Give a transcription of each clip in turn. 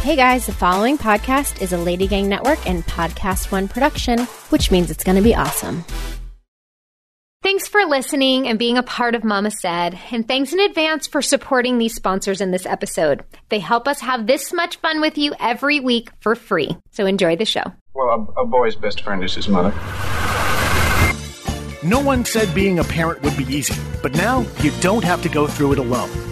Hey guys, the following podcast is a Lady Gang Network and Podcast One production, which means it's going to be awesome. Thanks for listening and being a part of Mama Said, and thanks in advance for supporting these sponsors in this episode. They help us have this much fun with you every week for free. So enjoy the show. Well, a, a boy's best friend is his mother. No one said being a parent would be easy, but now you don't have to go through it alone.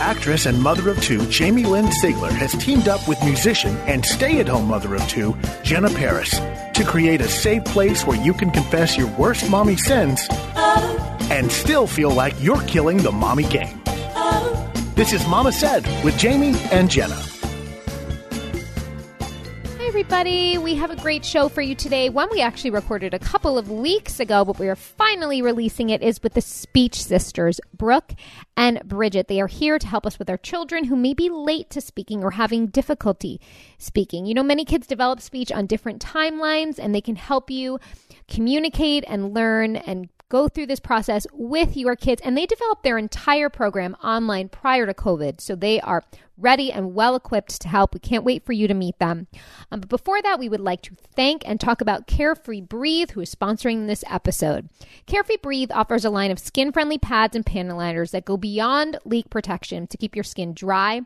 Actress and mother of two Jamie Lynn Sigler has teamed up with musician and stay at home mother of two Jenna Paris to create a safe place where you can confess your worst mommy sins and still feel like you're killing the mommy game. Oh. This is Mama Said with Jamie and Jenna. Everybody. We have a great show for you today. One we actually recorded a couple of weeks ago, but we are finally releasing it, is with the Speech Sisters, Brooke and Bridget. They are here to help us with our children who may be late to speaking or having difficulty speaking. You know, many kids develop speech on different timelines, and they can help you communicate and learn and go through this process with your kids. And they developed their entire program online prior to COVID. So they are ready and well equipped to help. We can't wait for you to meet them. Um, but before that, we would like to thank and talk about Carefree Breathe, who is sponsoring this episode. Carefree Breathe offers a line of skin friendly pads and panty liners that go beyond leak protection to keep your skin dry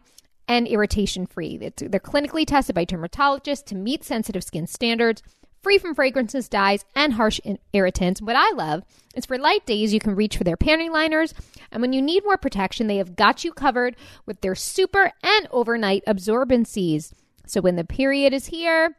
and irritation free. They're clinically tested by dermatologists to meet sensitive skin standards free from fragrances, dyes, and harsh irritants. What I love is for light days, you can reach for their panty liners, and when you need more protection, they have got you covered with their super and overnight absorbencies. So when the period is here,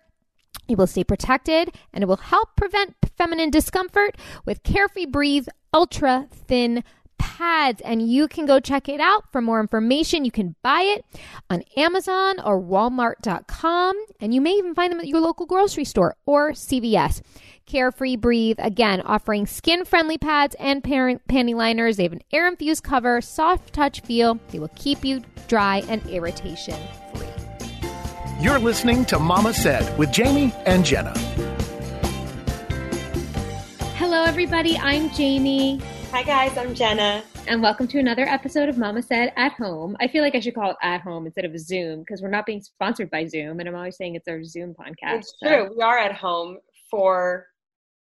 you will stay protected and it will help prevent feminine discomfort with Carefree Breathe Ultra Thin pads and you can go check it out. For more information you can buy it on amazon or walmart.com and you may even find them at your local grocery store or cvs carefree breathe again offering skin friendly pads and parent panty liners. They have an air infused cover soft touch feel. They will keep you dry and irritation free You're listening to Mama Said with Jamie and Jenna. hello everybody. I'm jamie Hi guys, I'm Jenna. and welcome to another episode of Mama Said at Home. I feel like I should call it at home instead of Zoom because we're not being sponsored by Zoom, and I'm always saying it's our Zoom podcast. It's so- true. We are at home for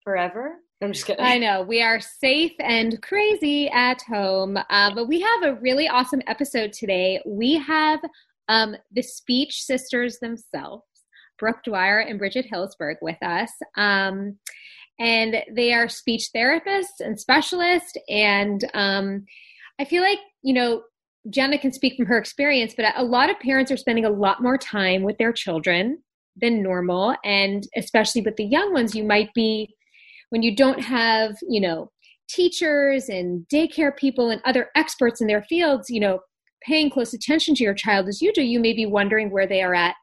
forever. I'm just kidding. I know we are safe and crazy at home, uh, but we have a really awesome episode today. We have um, the Speech Sisters themselves, Brooke Dwyer and Bridget Hilsberg, with us. Um, and they are speech therapists and specialists. And um, I feel like, you know, Jenna can speak from her experience, but a lot of parents are spending a lot more time with their children than normal. And especially with the young ones, you might be, when you don't have, you know, teachers and daycare people and other experts in their fields, you know, paying close attention to your child as you do, you may be wondering where they are at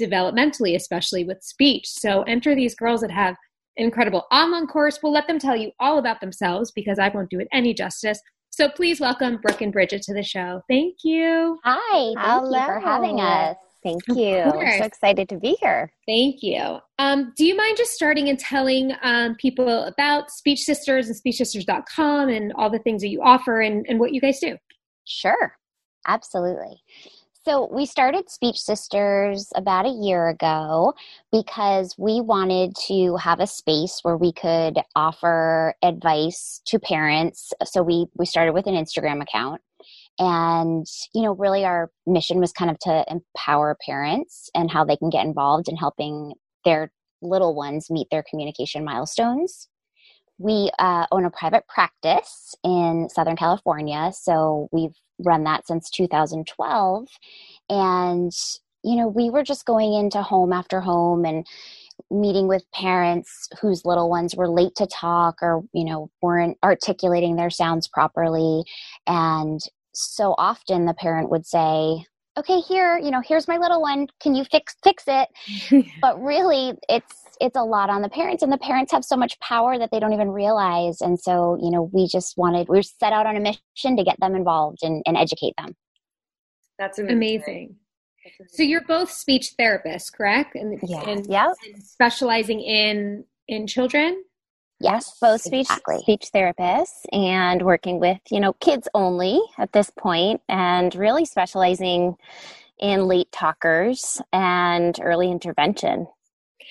developmentally, especially with speech. So enter these girls that have incredible online course. We'll let them tell you all about themselves because I won't do it any justice. So please welcome Brooke and Bridget to the show. Thank you. Hi, thank you for having us. Thank you. I'm so excited to be here. Thank you. Um, do you mind just starting and telling um, people about Speech Sisters and SpeechSisters.com and all the things that you offer and, and what you guys do? Sure, absolutely. So, we started Speech Sisters about a year ago because we wanted to have a space where we could offer advice to parents. So, we, we started with an Instagram account. And, you know, really our mission was kind of to empower parents and how they can get involved in helping their little ones meet their communication milestones. We uh, own a private practice in Southern California, so we've run that since 2012. And, you know, we were just going into home after home and meeting with parents whose little ones were late to talk or, you know, weren't articulating their sounds properly. And so often the parent would say, okay here you know here's my little one can you fix fix it but really it's it's a lot on the parents and the parents have so much power that they don't even realize and so you know we just wanted we were set out on a mission to get them involved and, and educate them That's amazing. Amazing. So you're both speech therapists, correct? And, Yeah. and, Yep. and specializing in in children. yes both speech exactly. speech therapists and working with you know kids only at this point and really specializing in late talkers and early intervention.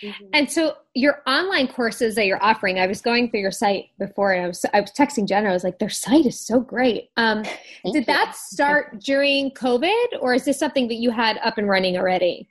Mm-hmm. And so your online courses that you're offering, I was going through your site before and I was I was texting Jenna, I was like, their site is so great. Um, did you. that start during COVID or is this something that you had up and running already?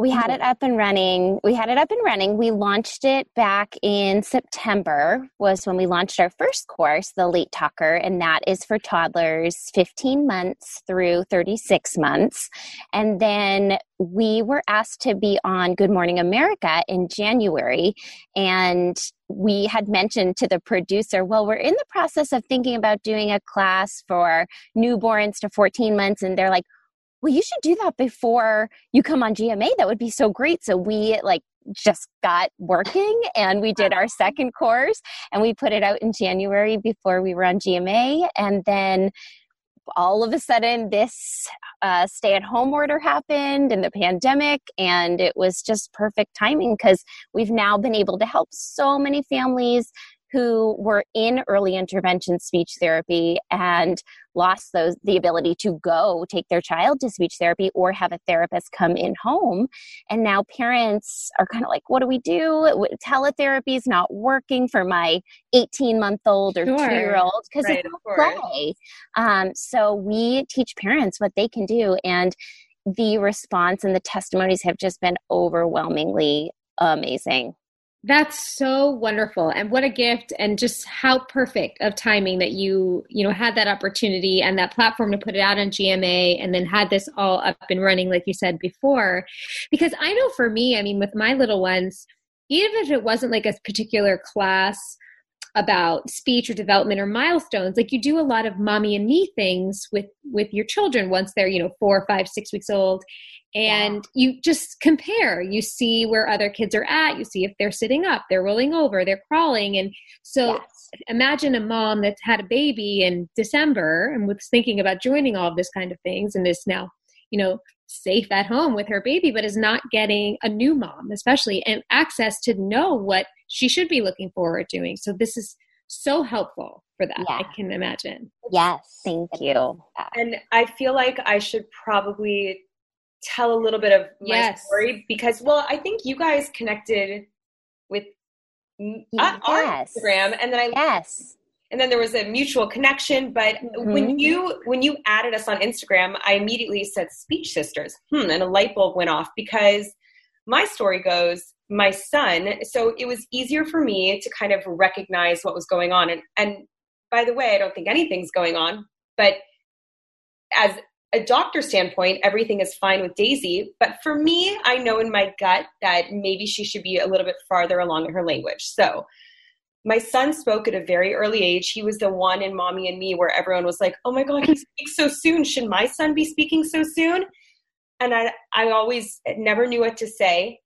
We had mm-hmm. it up and running. We had it up and running. We launched it back in September, was when we launched our first course, the Late Talker, and that is for toddlers 15 months through 36 months. And then we were asked to be on Good Morning America in January. And we had mentioned to the producer, well, we're in the process of thinking about doing a class for newborns to 14 months. And they're like, well, you should do that before you come on GMA. That would be so great. So we like just got working and we did our second course and we put it out in January before we were on GMA. And then all of a sudden, this uh, stay at home order happened and the pandemic, and it was just perfect timing because we've now been able to help so many families who were in early intervention speech therapy and lost those the ability to go take their child to speech therapy or have a therapist come in home. And now parents are kind of like what do we do? Teletherapy is not working for my 18 month old or sure. 2 year old because right, it's play. Um, so we teach parents what they can do and the response and the testimonies have just been overwhelmingly amazing that's so wonderful and what a gift and just how perfect of timing that you you know had that opportunity and that platform to put it out on GMA and then had this all up and running like you said before. Because I know for me I mean with my little ones even if it wasn't like a particular class about speech or development or milestones like you do a lot of mommy and me things with with your children once they're you know four five six weeks old and yeah. you just compare you see where other kids are at you see if they're sitting up they're rolling over they're crawling and so yes. imagine a mom that's had a baby in december and was thinking about joining all of this kind of things and is now you know safe at home with her baby but is not getting a new mom especially and access to know what she should be looking forward to doing so this is so helpful for that yeah. i can imagine yes thank you and i feel like i should probably tell a little bit of my yes. story because well i think you guys connected with uh, yes. our instagram and then i yes and then there was a mutual connection but mm-hmm. when you when you added us on instagram i immediately said speech sisters hmm and a light bulb went off because my story goes my son so it was easier for me to kind of recognize what was going on and and by the way i don't think anything's going on but as a doctor standpoint, everything is fine with Daisy. But for me, I know in my gut that maybe she should be a little bit farther along in her language. So my son spoke at a very early age. He was the one in Mommy and Me where everyone was like, oh my God, he speaks so soon. Should my son be speaking so soon? And I, I always never knew what to say.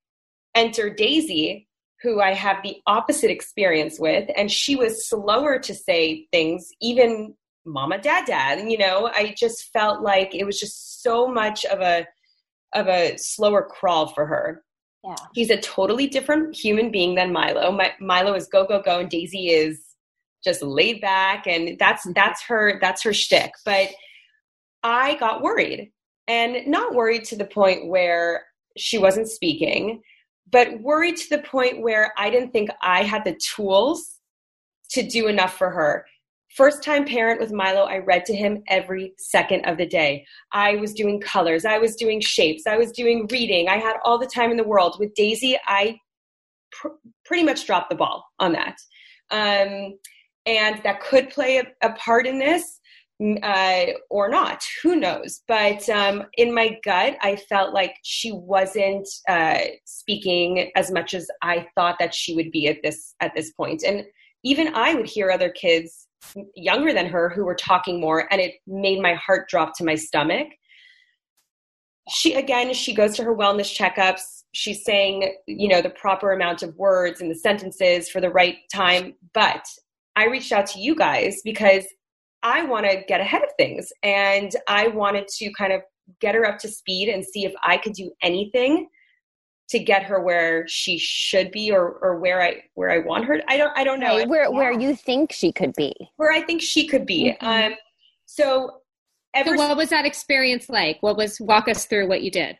Enter Daisy, who I have the opposite experience with. And she was slower to say things, even mama dad dad you know i just felt like it was just so much of a of a slower crawl for her yeah. He's a totally different human being than milo. My, milo is go go go and daisy is just laid back and that's mm-hmm. that's her that's her shtick. But i got worried and not worried to the point where she wasn't speaking but worried to the point where i didn't think i had the tools to do enough for her First time parent with Milo, I read to him every second of the day. I was doing colors, I was doing shapes, I was doing reading. I had all the time in the world. With Daisy, I pr- pretty much dropped the ball on that. Um, and that could play a, a part in this uh, or not. Who knows? But um, in my gut, I felt like she wasn't uh, speaking as much as I thought that she would be at this at this point. And even I would hear other kids younger than her who were talking more and it made my heart drop to my stomach. She again she goes to her wellness checkups. She's saying you know the proper amount of words and the sentences for the right time. But i reached out to you guys because i want to get ahead of things and i wanted to kind of get her up to speed and see if i could do anything to get her where she should be or or where I where I want her. I don't I don't know right, where yeah. where you think she could be. Where I think she could be. Mm-hmm. Um so ever so what was that experience like? What was walk us through what you did?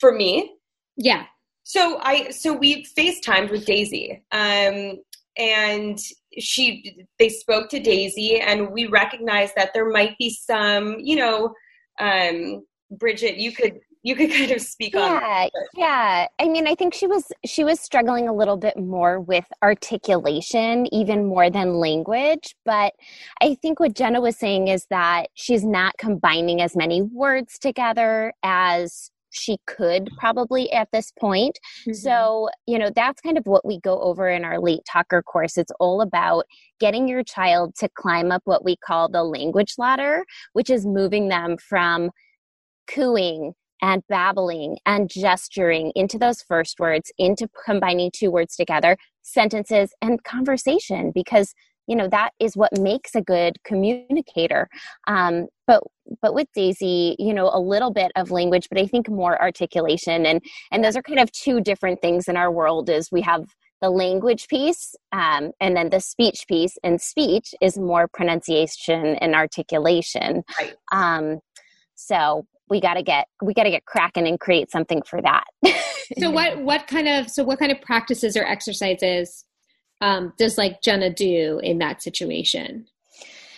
for me, Yeah. So I so we FaceTimed with Daisy. Um and she they spoke to Daisy and we recognized that there might be some, you know, um Bridget, you could you could kind of speak on yeah that. yeah i mean i think she was she was struggling a little bit more with articulation even more than language but i think what jenna was saying is that she's not combining as many words together as she could probably at this point Mm-hmm. so you know that's kind of what we go over in our late talker course it's all about getting your child to climb up what we call the language ladder which is moving them from cooing and babbling and gesturing into those first words, into combining two words together, sentences and conversation, because you know that is what makes a good communicator. Um, but but with Daisy, you know, a little bit of language, but I think more articulation, and and those are kind of two different things in our world. Is we have the language piece um, and then the speech piece and speech is more pronunciation and articulation Right. um, so we got to get we got to get cracking and create something for that. So what what kind of so what kind of practices or exercises um, does like Jenna do in that situation?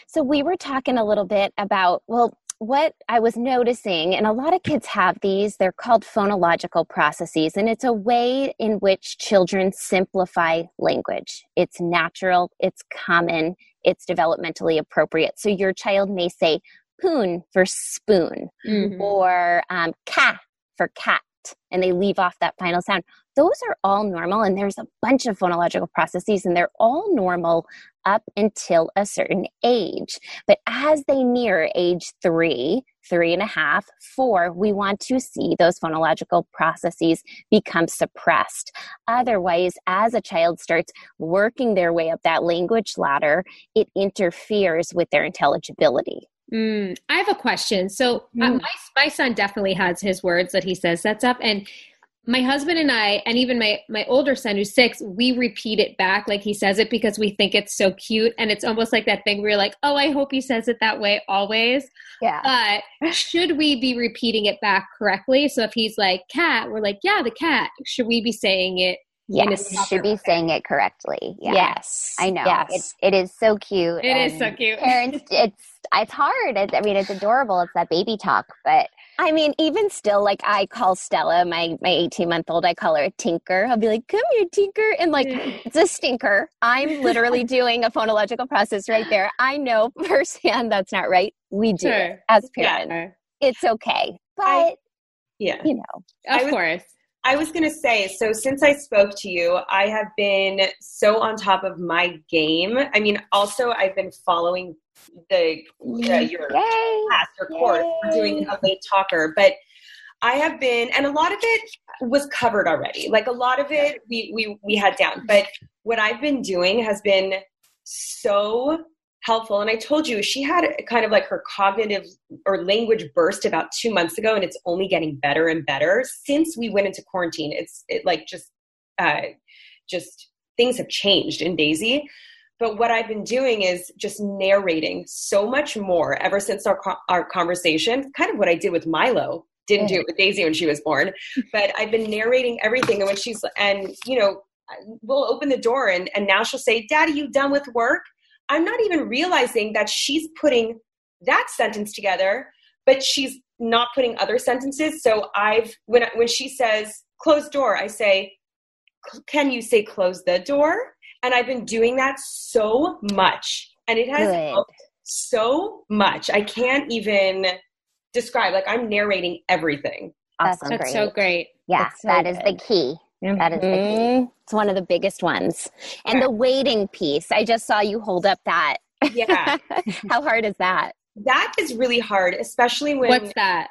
so we were talking a little bit about well what i was noticing and a lot of kids have these they're called phonological processes and it's a way in which children simplify language. It's natural it's common it's developmentally appropriate. So your child may say poon for spoon Mm-hmm. or um, cat for cat, and they leave off that final sound. Those are all normal, and there's a bunch of phonological processes, and they're all normal up until a certain age. But as they near age three, three and a half, four, we want to see those phonological processes become suppressed. Otherwise, as a child starts working their way up that language ladder, it interferes with their intelligibility. Mm, I have a question. So uh, Mm. my my son definitely has his words that he says sets up, and my husband and I, and even my my older son who's six, we repeat it back like he says it because we think it's so cute, and it's almost like that thing where you're like, oh, I hope he says it that way always. Yeah. But should we be repeating it back correctly? So if he's like cat, we're like, yeah, the cat. Should we be saying it? In a Yes, proper should be way? saying it correctly. Yeah. Yes. I know. Yes. It, it is so cute. It is so cute. Parents, it's it's hard. It, I mean, it's adorable. It's that baby talk, but I mean, even still, like I call Stella, my my 18 month old, I call her a tinker. I'll be like, come here, tinker. And like, it's a stinker. I'm literally doing a phonological process right there. I know firsthand that's not right. We do it Sure. as Yeah. parents. It's okay. But, I- Yeah. you know, Of I was- course. I was going to say, so since I spoke to you, I have been so on top of my game. I mean, also I've been following the, uh, the your yay! class or course. We're doing a late talker, but I have been, and a lot of it was covered already. Like a lot of it, we we we had down. But what I've been doing has been so helpful. And I told you she had kind of like her cognitive or language burst about two months ago, and it's only getting better and better since we went into quarantine. It's it like just uh, just things have changed in Daisy. But what I've been doing is just narrating so much more ever since our our conversation. Kind of what I did with Milo. Didn't do it with Daisy when she was born, but I've been narrating everything. And when she's and you know, we'll open the door and and now she'll say, "Daddy, you done with work?" I'm not even realizing that she's putting that sentence together, but she's not putting other sentences. So I've when when she says closed door, I say, "Can you say close the door?" And I've been doing that so much, and it has Good. helped so much. I can't even describe. Like I'm narrating everything. That's Awesome. That's great. so great. Yeah, That's so that is the good. Key. That is the key. It's one of the biggest ones. And the waiting piece, I just saw you hold up that. Yeah, How hard is that? that is really hard, especially when What's that?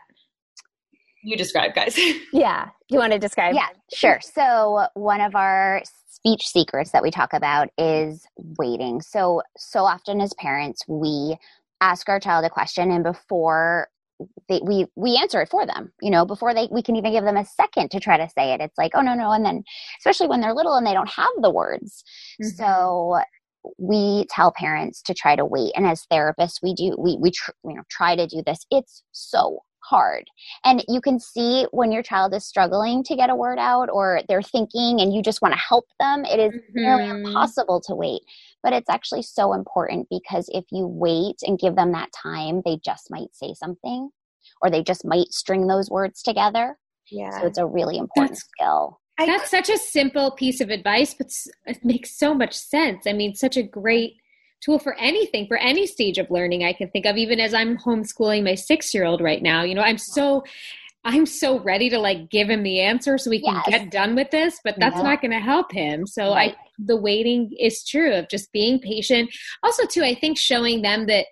you describe, guys. Yeah. You want to describe? Yeah, sure. So one of our speech secrets that we talk about is waiting. So so often as parents, we ask our child a question, and before they, we we answer it for them, you know, before they we can even give them a second to try to say it. It's like, oh no no, and then especially when they're little and they don't have the words. Mm-hmm. So we tell parents to try to wait and as therapists we do we we tr- you know try to do this it's so hard and you can see when your child is struggling to get a word out or they're thinking and you just want to help them it is Mm-hmm. nearly impossible to wait but it's actually so important because if you wait and give them that time they just might say something or they just might string those words together Yeah. so it's a really important That's- skill I- That's such a simple piece of advice, but it makes so much sense. I mean, such a great tool for anything, for any stage of learning I can think of, even as I'm homeschooling my six year old right now. You know, I'm so. I'm so ready to like give him the answer so we can Yes. get done with this, but that's Yeah. not going to help him. So Right. I the waiting is true of just being patient. Also too, I think showing them that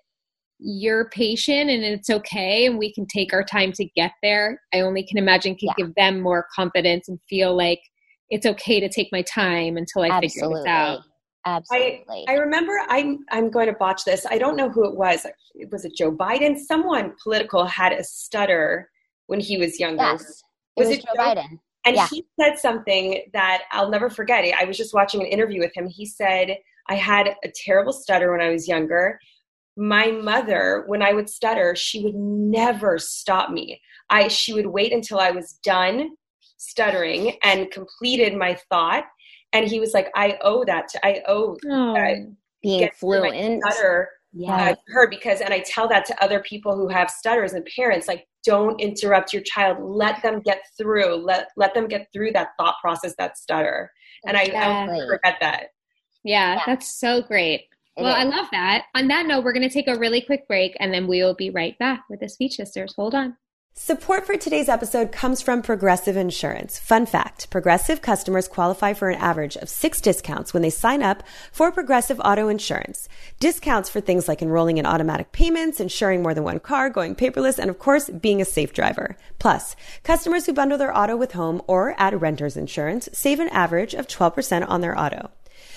you're patient and it's okay and we can take our time to get there. I only can imagine can Yeah. give them more confidence and feel like it's okay to take my time until I figure this out. Absolutely I remember I'm I'm going to botch this. I don't know who it was. It Was it Joe Biden? Someone political had a stutter when he was younger. yes it Was was, it joe Joe- biden And Yeah. he said something that I'll never forget. I was just watching an interview with him. He said, I had a terrible stutter when I was younger. My mother, when I would stutter, she would never stop me. I she would wait until I was done stuttering and completed my thought. And he was like, I owe that to I owe Oh, being get through fluent stutter yeah uh, her because and i tell that to other people who have stutters and parents like don't interrupt your child let them get through let let them get through that thought process that stutter and i, I forget that yeah, Yeah. that's so great. It well, I love that. On that note, we're going to take a really quick break and then we will be right back with the Speech Sisters. Hold on. Support for today's episode comes from Progressive Insurance. Fun fact Progressive customers qualify for an average of six discounts when they sign up for Progressive Auto Insurance. Discounts for things like enrolling in automatic payments, insuring more than one car, going paperless, and of course, being a safe driver. Plus, customers who bundle their auto with home or add renter's insurance save an average of 12% on their auto.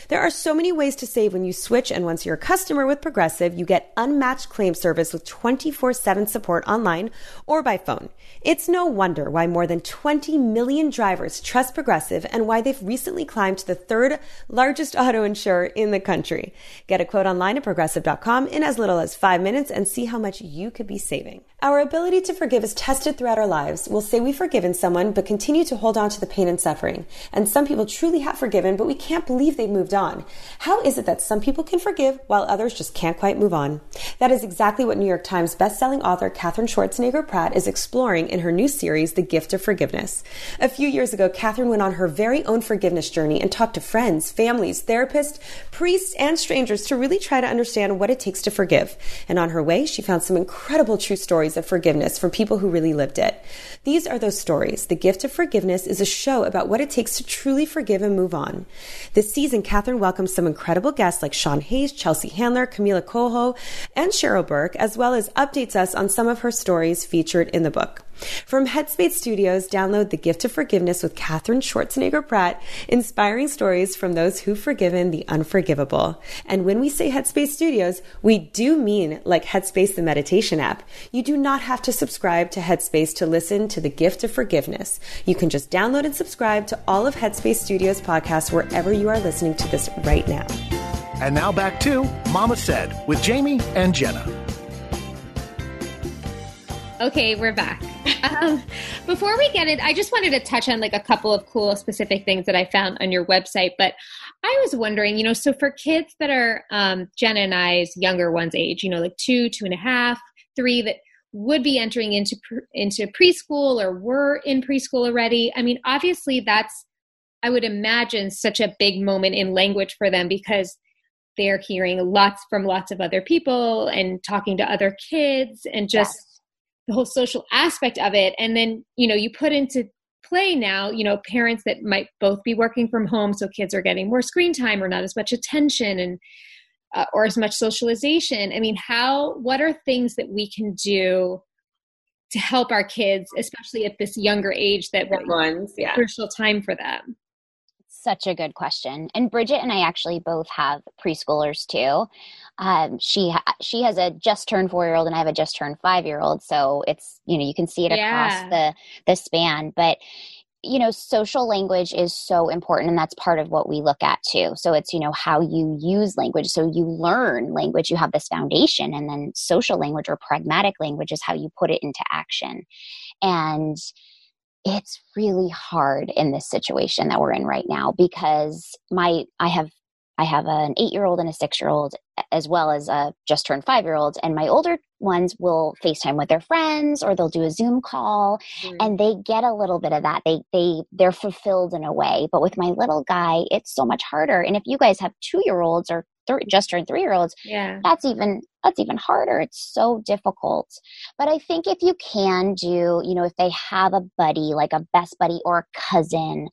There are so many ways to save when you switch, and once you're a customer with Progressive, you get unmatched claim service with 24 7 support online or by phone. It's no wonder why more than 20 million drivers trust Progressive and why they've recently climbed to the third largest auto insurer in the country. Get a quote online at progressive.com in as little as five minutes and see how much you could be saving. Our ability to forgive is tested throughout our lives. We'll say we've forgiven someone, but continue to hold on to the pain and suffering. And some people truly have forgiven, but we can't believe they've moved on. How is it that some people can forgive while others just can't quite move on? That is exactly what New York Times bestselling author Katherine Schwarzenegger Pratt is exploring in her new series, The Gift of Forgiveness. A few years ago, Katherine went on her very own forgiveness journey and talked to friends, families, therapists, priests, and strangers to really try to understand what it takes to forgive. And on her way, she found some incredible true stories of forgiveness from people who really lived it. These are those stories. The Gift of Forgiveness is a show about what it takes to truly forgive and move on. This season, Katherine welcomes some incredible guests like Sean Hayes, Chelsea Handler, Camila Coelho, and Cheryl Burke, as well as updates us on some of her stories featured in the book. From Headspace Studios, download The Gift of Forgiveness with Katherine Schwarzenegger Pratt, inspiring stories from those who've forgiven the unforgivable. And when we say Headspace Studios, we do mean like Headspace, the meditation app. You do not have to subscribe to Headspace to listen to The Gift of Forgiveness. You can just download and subscribe to all of Headspace Studios podcasts wherever you are listening to this right now. And now back to Mama Said with Jamie and Jenna. Okay, we're back. Um, before we get it, I just wanted to touch on like a couple of cool specific things that I found on your website. But I was wondering, you know, so for kids that are um, Jenna and I's younger ones age, you know, like two, two and a half, three, that would be entering into pre- into preschool or were in preschool already. I mean, obviously, that's I would imagine such a big moment in language for them because they're hearing lots from lots of other people and talking to other kids and just Yes. the whole social aspect of it. And then you know you put into play now you know parents that might both be working from home so kids are getting more screen time or not as much attention and uh, or as much socialization. I mean how what are things that we can do to help our kids especially at this younger age that ones yeah. crucial time for them Such a good question. And Bridget and I actually both have preschoolers too. Um, she ha- she has a just turned four year old, and I have a just turned five year old. So it's you know you can see it Yeah. across the the span. But you know, social language is so important, and that's part of what we look at too. So it's, you know, how you use language. So you learn language, you have this foundation, and then social language or pragmatic language is how you put it into action. And it's really hard in this situation that we're in right now because my I have I have an eight year old and a six year old, as well as a just turned five year old. And my older ones will FaceTime with their friends or they'll do a Zoom call mm. and they get a little bit of that. They, they, they're fulfilled in a way. But with my little guy, it's so much harder. And if you guys have two year olds or th- just turned three year olds, yeah, that's even that's even harder. It's so difficult. But I think if you can do, you know, if they have a buddy, like a best buddy or a cousin,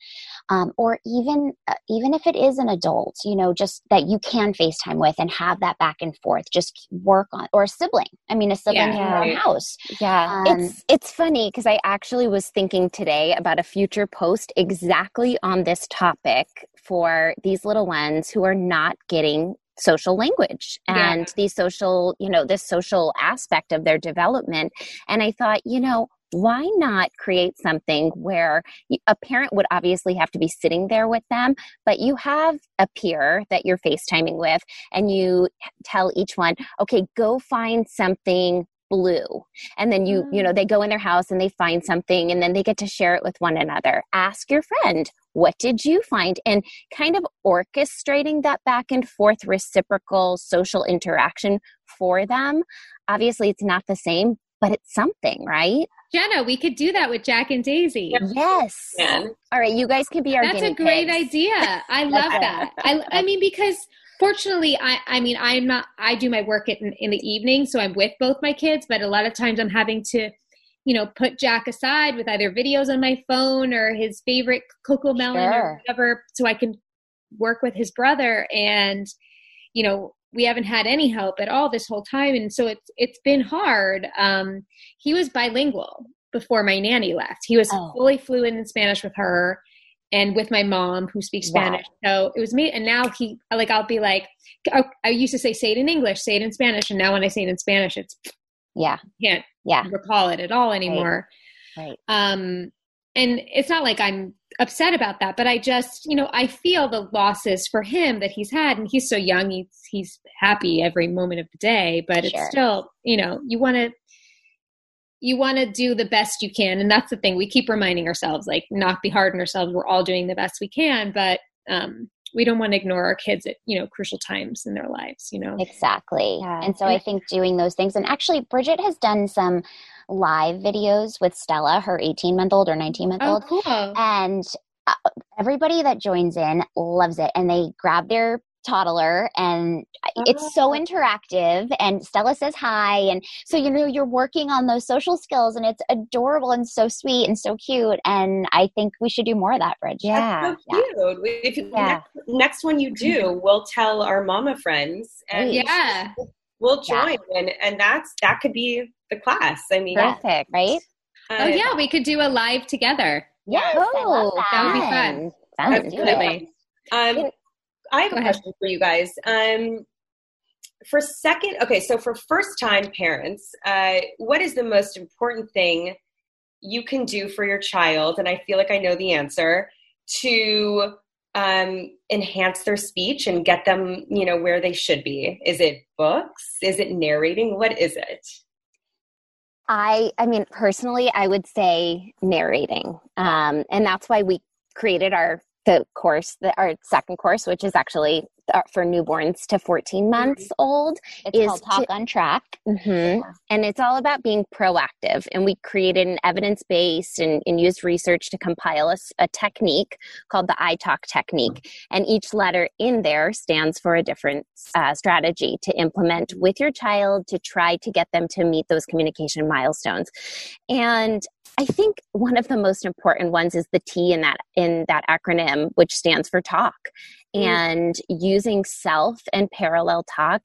um, or even uh, even if it is an adult, you know, just that you can FaceTime with and have that back and forth. Just work on, or a sibling. I mean, a sibling yeah, in your own house. Yeah, um, it's it's funny because I actually was thinking today about a future post exactly on this topic for these little ones who are not getting social language and yeah. the social you know this social aspect of their development. And i thought you know why not create something where a parent would obviously have to be sitting there with them, but you have a peer that you're FaceTiming with, and you tell each one, okay, go find something blue. And then you you know mm. they go in their house and they find something and then they get to share it with one another. Ask your friend what did you find? And kind of orchestrating that back and forth reciprocal social interaction for them. Obviously it's not the same but it's something right? Jenna we could do that with jack and daisy. Yes. Yeah. all right you guys can be our that's a great pigs. idea. I love that. I, I mean because fortunately i i mean i'm not i do my work in, in the evening so i'm with both my kids but a lot of times i'm having to you know put jack aside with either videos on my phone or his favorite CoComelon sure. or whatever so i can work with his brother and you know we haven't had any help at all this whole time and so it's it's been hard um he was bilingual before my nanny left he was oh. fully fluent in spanish with her and with my mom who speaks Spanish. Wow. So it was me. And now he, like, I'll be like, I used to say, say it in English, say it in Spanish. And now when I say it in Spanish, it's, yeah, can't yeah. recall it at all anymore. Right. right. Um, and it's not like I'm upset about that, but I just, you know, I feel the losses for him that he's had, and he's so young, he's he's happy every moment of the day, but sure. it's still, you know, you want to you want to do the best you can and that's the thing we keep reminding ourselves like not be hard on ourselves we're all doing the best we can but um, we don't want to ignore our kids at you know crucial times in their lives you know exactly yeah. and so i think doing those things and actually bridget has done some live videos with stella her 18 month old or 19 month old oh, cool. and uh, everybody that joins in loves it and they grab their toddler and it's so oh. interactive and Stella says hi and so you know you're working on those social skills and it's adorable and so sweet and so cute and I think we should do more of that Bridge. Yeah. so cute. Yeah. If you, yeah. Next, next, one you do, we'll tell our mama friends and yeah. We'll join yeah. and and that's that could be the class. I mean perfect, right? Uh, oh yeah, we could do a live together. Yes, oh, that. that. would be fun. fun. Absolutely. Um, I have Go a ahead. question for you guys. Um, for second, okay, so for first time parents, uh, what is the most important thing you can do for your child? And I feel like I know the answer to um, enhance their speech and get them, you know, where they should be. Is it books? Is it narrating? What is it? I, I mean, personally, I would say narrating, um, and that's why we created our the course, our second course, which is actually for newborns to 14 mm-hmm. months mm-hmm. old. It's is called Talk to, on Track. Mm-hmm. Yeah. And it's all about being proactive. And we created an evidence based and, and, used research to compile a, a technique called the iTalk technique. And each letter in there stands for a different uh, strategy to implement with your child to try to get them to meet those communication milestones. And I think one of the most important ones is the T in that in that acronym, which stands for talk. And using self and parallel talk.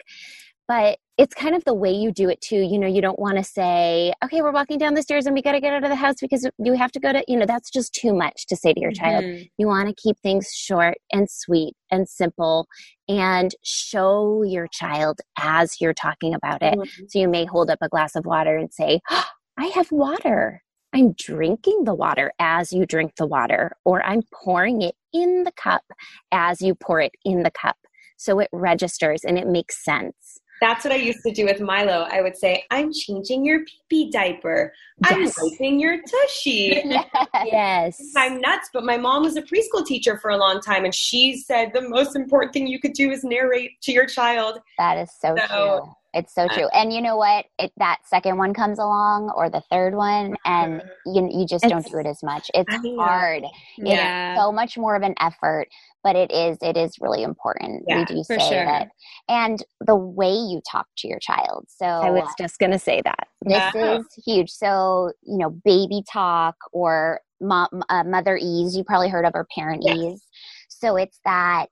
But it's kind of the way you do it too. You know, you don't want to say, "Okay, we're walking down the stairs and we got to get out of the house because you have to go to." You know, that's just too much to say to your mm-hmm. child. You want to keep things short and sweet and simple, and show your child as you're talking about it. Mm-hmm. So you may hold up a glass of water and say, oh, "I have water." I'm drinking the water as you drink the water, or I'm pouring it in the cup as you pour it in the cup. So it registers and it makes sense. That's what I used to do with Milo. I would say, I'm changing your pee pee diaper. I'm Yes. wiping your tushy. yes. I'm nuts, but my mom was a preschool teacher for a long time, and she said the most important thing you could do is narrate to your child. That is so, So, true. It's so uh, true. And you know what? It, that second one comes along or the third one and you, you just don't do it as much. It's I know. hard. Yeah. It's so much more of an effort, but it is it is really important. Yeah, we do say sure. that. And the way you talk to your child. So I was just going to say that. this Yeah. is huge. So, you know, baby talk or mom, uh, motherese, you probably heard of, or parent Yes. ease. So it's that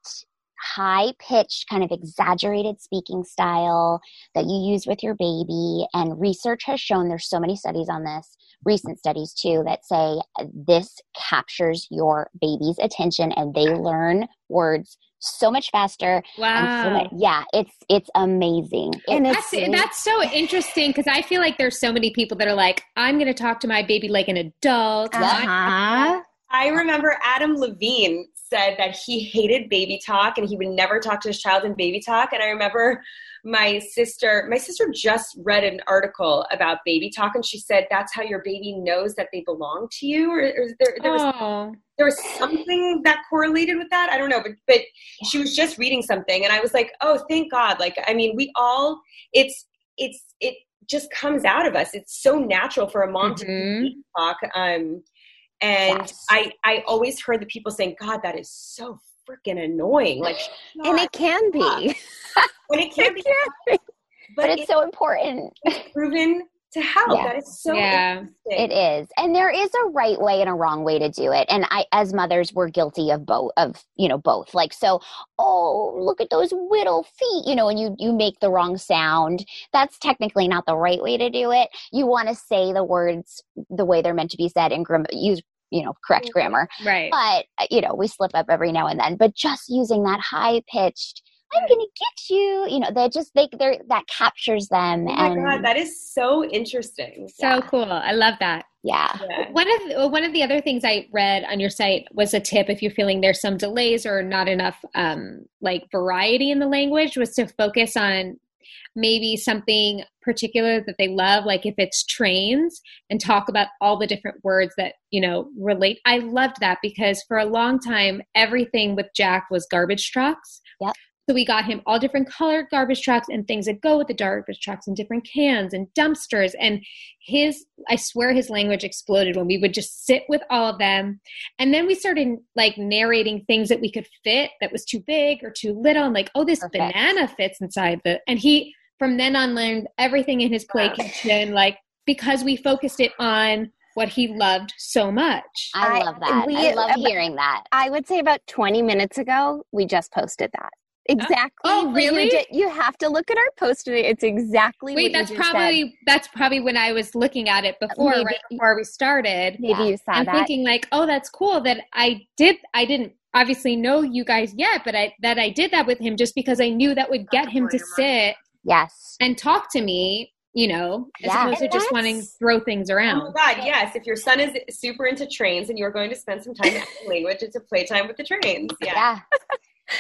high pitched, kind of exaggerated speaking style that you use with your baby. And research has shown there's so many studies on this, recent studies too, that say this captures your baby's attention and they learn words so much faster. And so Wow. much, yeah, it's it's amazing. And It- That's that's so interesting because I feel like there's so many people that are like, I'm going to talk to my baby like an adult. Uh-huh. I remember Adam Levine said that he hated baby talk and he would never talk to his child in baby talk. And I remember my sister, my sister just read an article about baby talk, and she said that's how your baby knows that they belong to you. Or, or there, there was Oh, there was something that correlated with that. I don't know, but but she was just reading something, and I was like, oh, thank God! Like, I mean, we all it's it's it just comes out of us. It's so natural for a mom to Mhm. baby talk. Um, and Yes. I I always heard the people saying, God, that is so freaking annoying. Like, And it can be. when it can be, but but it's it's so important. It's proven to help. Yeah. That is so Yeah. interesting. It is. And there is a right way and a wrong way to do it. And I as mothers we're guilty of both of, you know, both. Like so, oh, look at those little feet, you know, and you you make the wrong sound. That's technically not the right way to do it. You want to say the words the way they're meant to be said and gram- use, you know, correct grammar. right. But, uh, you know, we slip up every now and then, but just using that high pitched I'm going to get you, you know, that just they they're that captures them Oh my and God, that is so interesting. So yeah. cool. I love that. yeah. Yeah. One of the, one of the other things I read on your site was a tip if you're feeling there's some delays or not enough um, like variety in the language was to focus on maybe something particular that they love like if it's trains and talk about all the different words that you know relate i loved that because for a long time everything with jack was garbage trucks Yep. So we got him all different colored garbage trucks and things that go with the garbage trucks and different cans and dumpsters and his i swear his language exploded when we would just sit with all of them and then we started like narrating things that we could fit that was too big or too little and like oh this Perfect. banana fits inside the and he from then on learned everything in his play Wow. kitchen like because we focused it on what he loved so much I, I- love that. we- I love hearing that. I would say about 20 minutes ago, we just posted that. Exactly. Oh, what you really? did. You, have to look at our post today. It's exactly wait what that's you just probably that's probably when i was looking at it before Maybe- right before we started said. Maybe Yeah. you saw and that. thinking like oh that's cool that i did i didn't obviously know you guys yet but i that i did that with him just because i knew that would get him to sit Yes. and talk to me you know as Yeah. opposed to just wanting to throw things Oh around my God, yes. If your son is super into trains and you're going to spend some time in language, it's a playtime with the trains. Yeah. Yeah.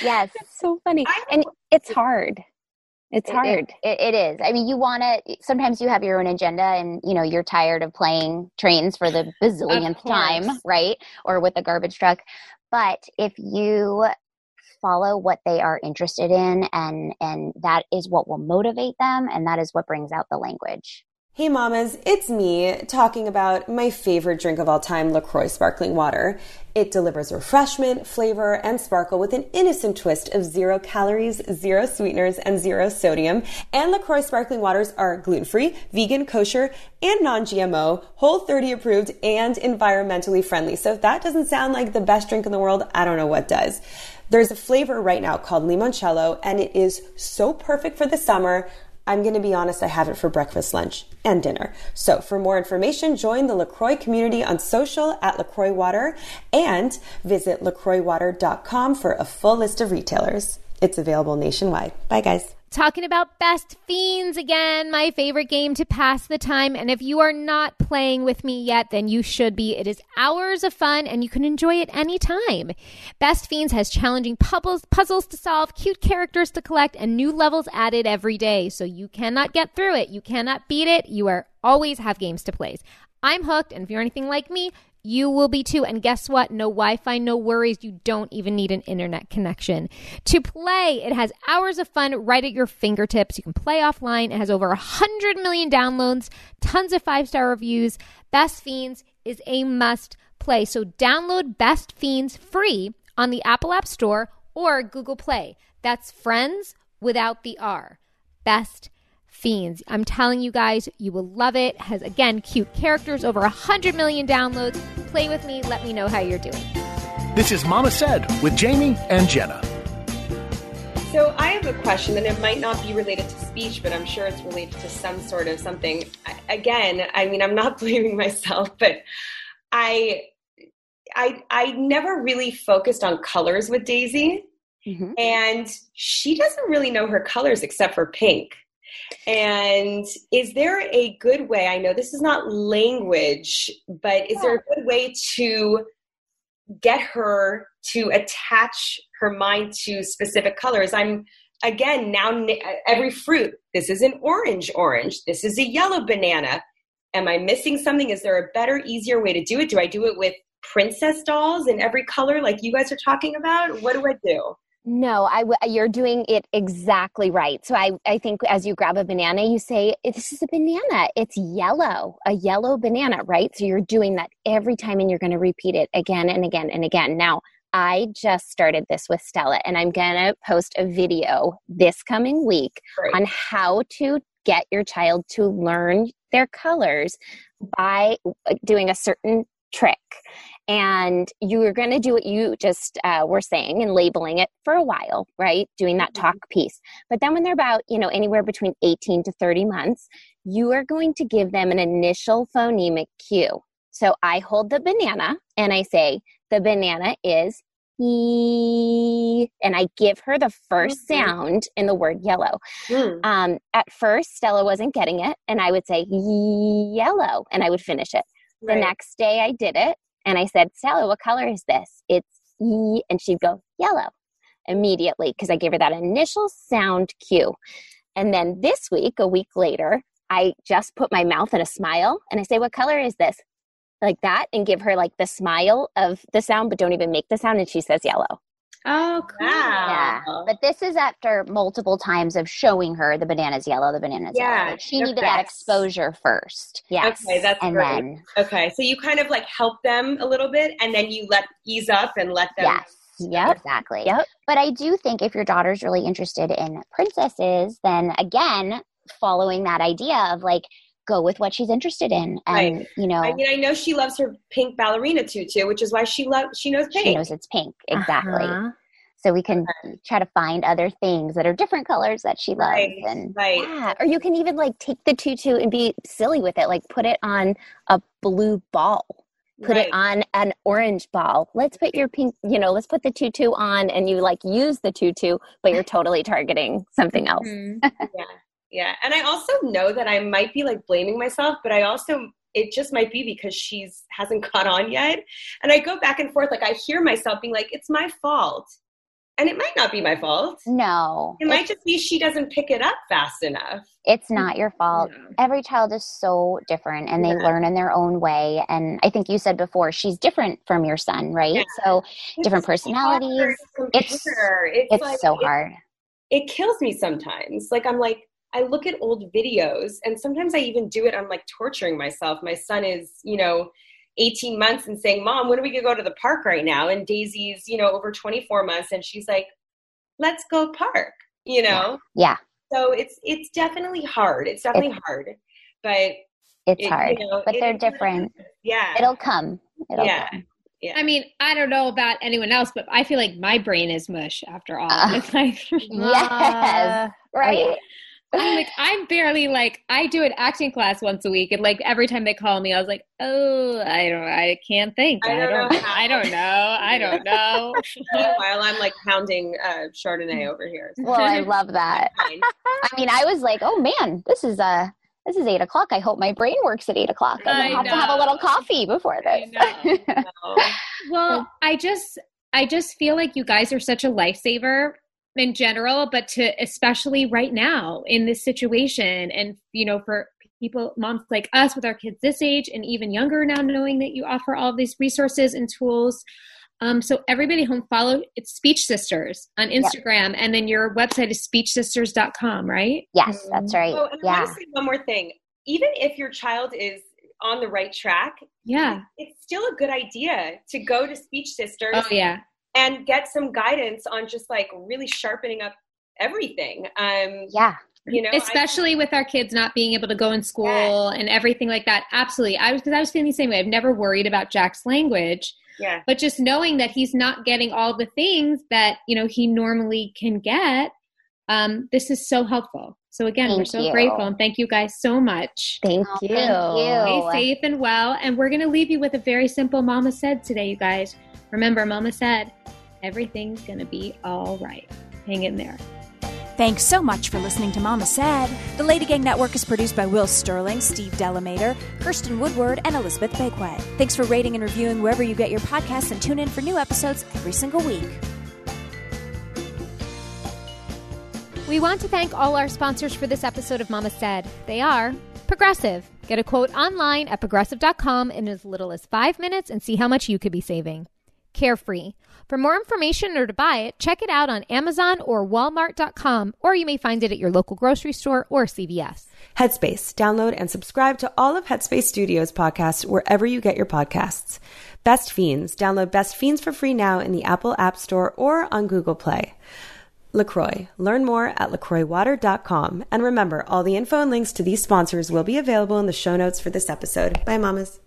Yes. It's so funny. And it's hard. It's hard. It, it is. I mean, you want to. Sometimes you have your own agenda, and you know you're tired of playing trains for the bazillionth time, right? Or with a garbage truck. But if you follow what they are interested in, and and that is what will motivate them, and that is what brings out the language. Hey mamas, it's me talking about my favorite drink of all time, LaCroix sparkling water. It delivers refreshment, flavor, and sparkle with an innocent twist of zero calories, zero sweeteners, and zero sodium. And LaCroix sparkling waters are gluten-free, vegan, kosher, and non-GMO, whole 30 approved, and environmentally friendly. So if that doesn't sound like the best drink in the world, I don't know what does. There's a flavor right now called limoncello, and it is so perfect for the summer. I'm going to be honest, I have it for breakfast, lunch, and dinner. So for more information, join the LaCroix community on social at LaCroix Water and visit lacroixwater.com for a full list of retailers. It's available nationwide. Bye, guys. Talking about Best Fiends again, my favorite game to pass the time. And if you are not playing with me yet, then you should be. It is hours of fun and you can enjoy it anytime. Best Fiends has challenging puzzles, puzzles to solve, cute characters to collect, and new levels added every day. So you cannot get through it. You cannot beat it. You are always have games to play. I'm hooked, and if you're anything like me, you will be too. And guess what? No Wi Fi, no worries. You don't even need an internet connection. To play, it has hours of fun right at your fingertips. You can play offline. It has over 100 million downloads, tons of five star reviews. Best Fiends is a must play. So download Best Fiends free on the Apple App Store or Google Play. That's friends without the R. Best Fiends. I'm telling you guys, you will love it. Has again cute characters, over 100 million downloads. Play with me, let me know how you're doing. This is Mama Said with Jamie and Jenna. So I have a question, and it might not be related to speech, but I'm sure it's related to some sort of something. Again, I mean, I'm not blaming myself, but I, I, I never really focused on colors with Daisy, mm-hmm. and she doesn't really know her colors except for pink. And is there a good way? I know this is not language, but is yeah. there a good way to get her to attach her mind to specific colors? I'm again now every fruit. This is an orange, orange. This is a yellow banana. Am I missing something? Is there a better, easier way to do it? Do I do it with princess dolls in every color like you guys are talking about? What do I do? No, I w- you're doing it exactly right. So I, I think as you grab a banana, you say, This is a banana. It's yellow, a yellow banana, right? So you're doing that every time and you're going to repeat it again and again and again. Now, I just started this with Stella and I'm going to post a video this coming week Great. on how to get your child to learn their colors by uh, doing a certain trick and you're going to do what you just uh, were saying and labeling it for a while right doing that mm-hmm. talk piece but then when they're about you know anywhere between 18 to 30 months you are going to give them an initial phonemic cue so i hold the banana and i say the banana is e and i give her the 1st mm-hmm. sound in the word yellow mm. um, at first stella wasn't getting it and i would say yellow and i would finish it right. the next day i did it and I said, Sally, what color is this? It's E. And she'd go, yellow immediately because I gave her that initial sound cue. And then this week, a week later, I just put my mouth in a smile and I say, What color is this? Like that, and give her like the smile of the sound, but don't even make the sound. And she says yellow. Oh, cool. Yeah. But this is after multiple times of showing her the banana's yellow, the banana's yeah, yellow. Like she needed best. that exposure first. Yes. Okay, that's and great. Then, okay, so you kind of like help them a little bit and then you let ease up and let them. Yes. Yep. Exactly. Yep. But I do think if your daughter's really interested in princesses, then again, following that idea of like, go with what she's interested in and right. you know i mean i know she loves her pink ballerina tutu which is why she loves she knows pink she knows it's pink exactly uh-huh. so we can uh-huh. try to find other things that are different colors that she loves right. and right yeah or you can even like take the tutu and be silly with it like put it on a blue ball put right. it on an orange ball. Let's put your pink, you know, let's put the tutu on and you like use the tutu, but you're totally targeting something else. Mm-hmm. yeah. Yeah. And I also know that I might be like blaming myself, but I also it just might be because she's hasn't caught on yet. And I go back and forth like I hear myself being like it's my fault. And it might not be my fault. No. It might just be she doesn't pick it up fast enough. It's not your fault. Yeah. Every child is so different and they yeah. learn in their own way. And I think you said before, she's different from your son, right? Yeah. So it's different personalities. It's, it's, it's like, so hard. It, it kills me sometimes. Like I'm like, I look at old videos and sometimes I even do it. I'm like torturing myself. My son is, you know, 18 months and saying, Mom, when are we going to go to the park right now? And Daisy's, you know, over 24 months and she's like, Let's go park, you know? Yeah. So it's it's definitely hard. It's definitely it's, hard. But it's it, hard. You know, but they're different. Yeah. It'll come. It'll yeah. Come. Yeah. I mean, I don't know about anyone else, but I feel like my brain is mush after all. Uh, it's like, yes, uh, right. I'm like, I'm barely like, I do an acting class once a week, and like every time they call me, I was like, oh, I don't, I can't think. I I don't don't, know I don't, know. I don't know. Meanwhile, I'm like pounding uh, Chardonnay over here. So Well, I love that. I mean, I was like, oh man, this is uh this is eight o'clock. I hope my brain works at eight o'clock. I'm gonna have to have a little coffee before I this. know. Well, I just I just feel like you guys are such a lifesaver in general, but to especially right now in this situation and you know for people moms like us with our kids this age and even younger now knowing that you offer all of these resources and tools. Um, so everybody home follow it's Speech Sisters on Instagram and then your website is speechsisters.com, right? yes, that's right. Oh, and I yeah. want to say one more thing. Even if your child is on the right track, Yeah. it's still a good idea to go to Speech Sisters Oh yeah. And get some guidance on just like really sharpening up everything. Um, Yeah. you know, I- especially with our kids not being able to go in school and everything like that absolutely i was because i was feeling the same way i've never worried about jack's language yeah. but just knowing that he's not getting all the things that you know he normally can get um, this is so helpful so again we're so you. grateful and thank you guys so much Thank you. thank you. stay safe and well and we're going to leave you with a very simple mama said today you guys remember mama said everything's going to be all right hang in there Thanks so much for listening to Mama Said. The Lady Gang Network is produced by Will Sterling, Steve Delamater, Kirsten Woodward, and Elizabeth Bakeway. Thanks for rating and reviewing wherever you get your podcasts and tune in for new episodes every single week. We want to thank all our sponsors for this episode of Mama Said. They are Progressive. Get a quote online at progressive.com in as little as five minutes and see how much you could be saving. Carefree. For more information or to buy it, check it out on Amazon or Walmart.com, or you may find it at your local grocery store or CVS. Headspace. Download and subscribe to all of Headspace Studios podcasts wherever you get your podcasts. Best Fiends. Download Best Fiends for free now in the Apple App Store or on Google Play. LaCroix. Learn more at lacroixwater.com. And remember, all the info and links to these sponsors will be available in the show notes for this episode. Bye, mamas.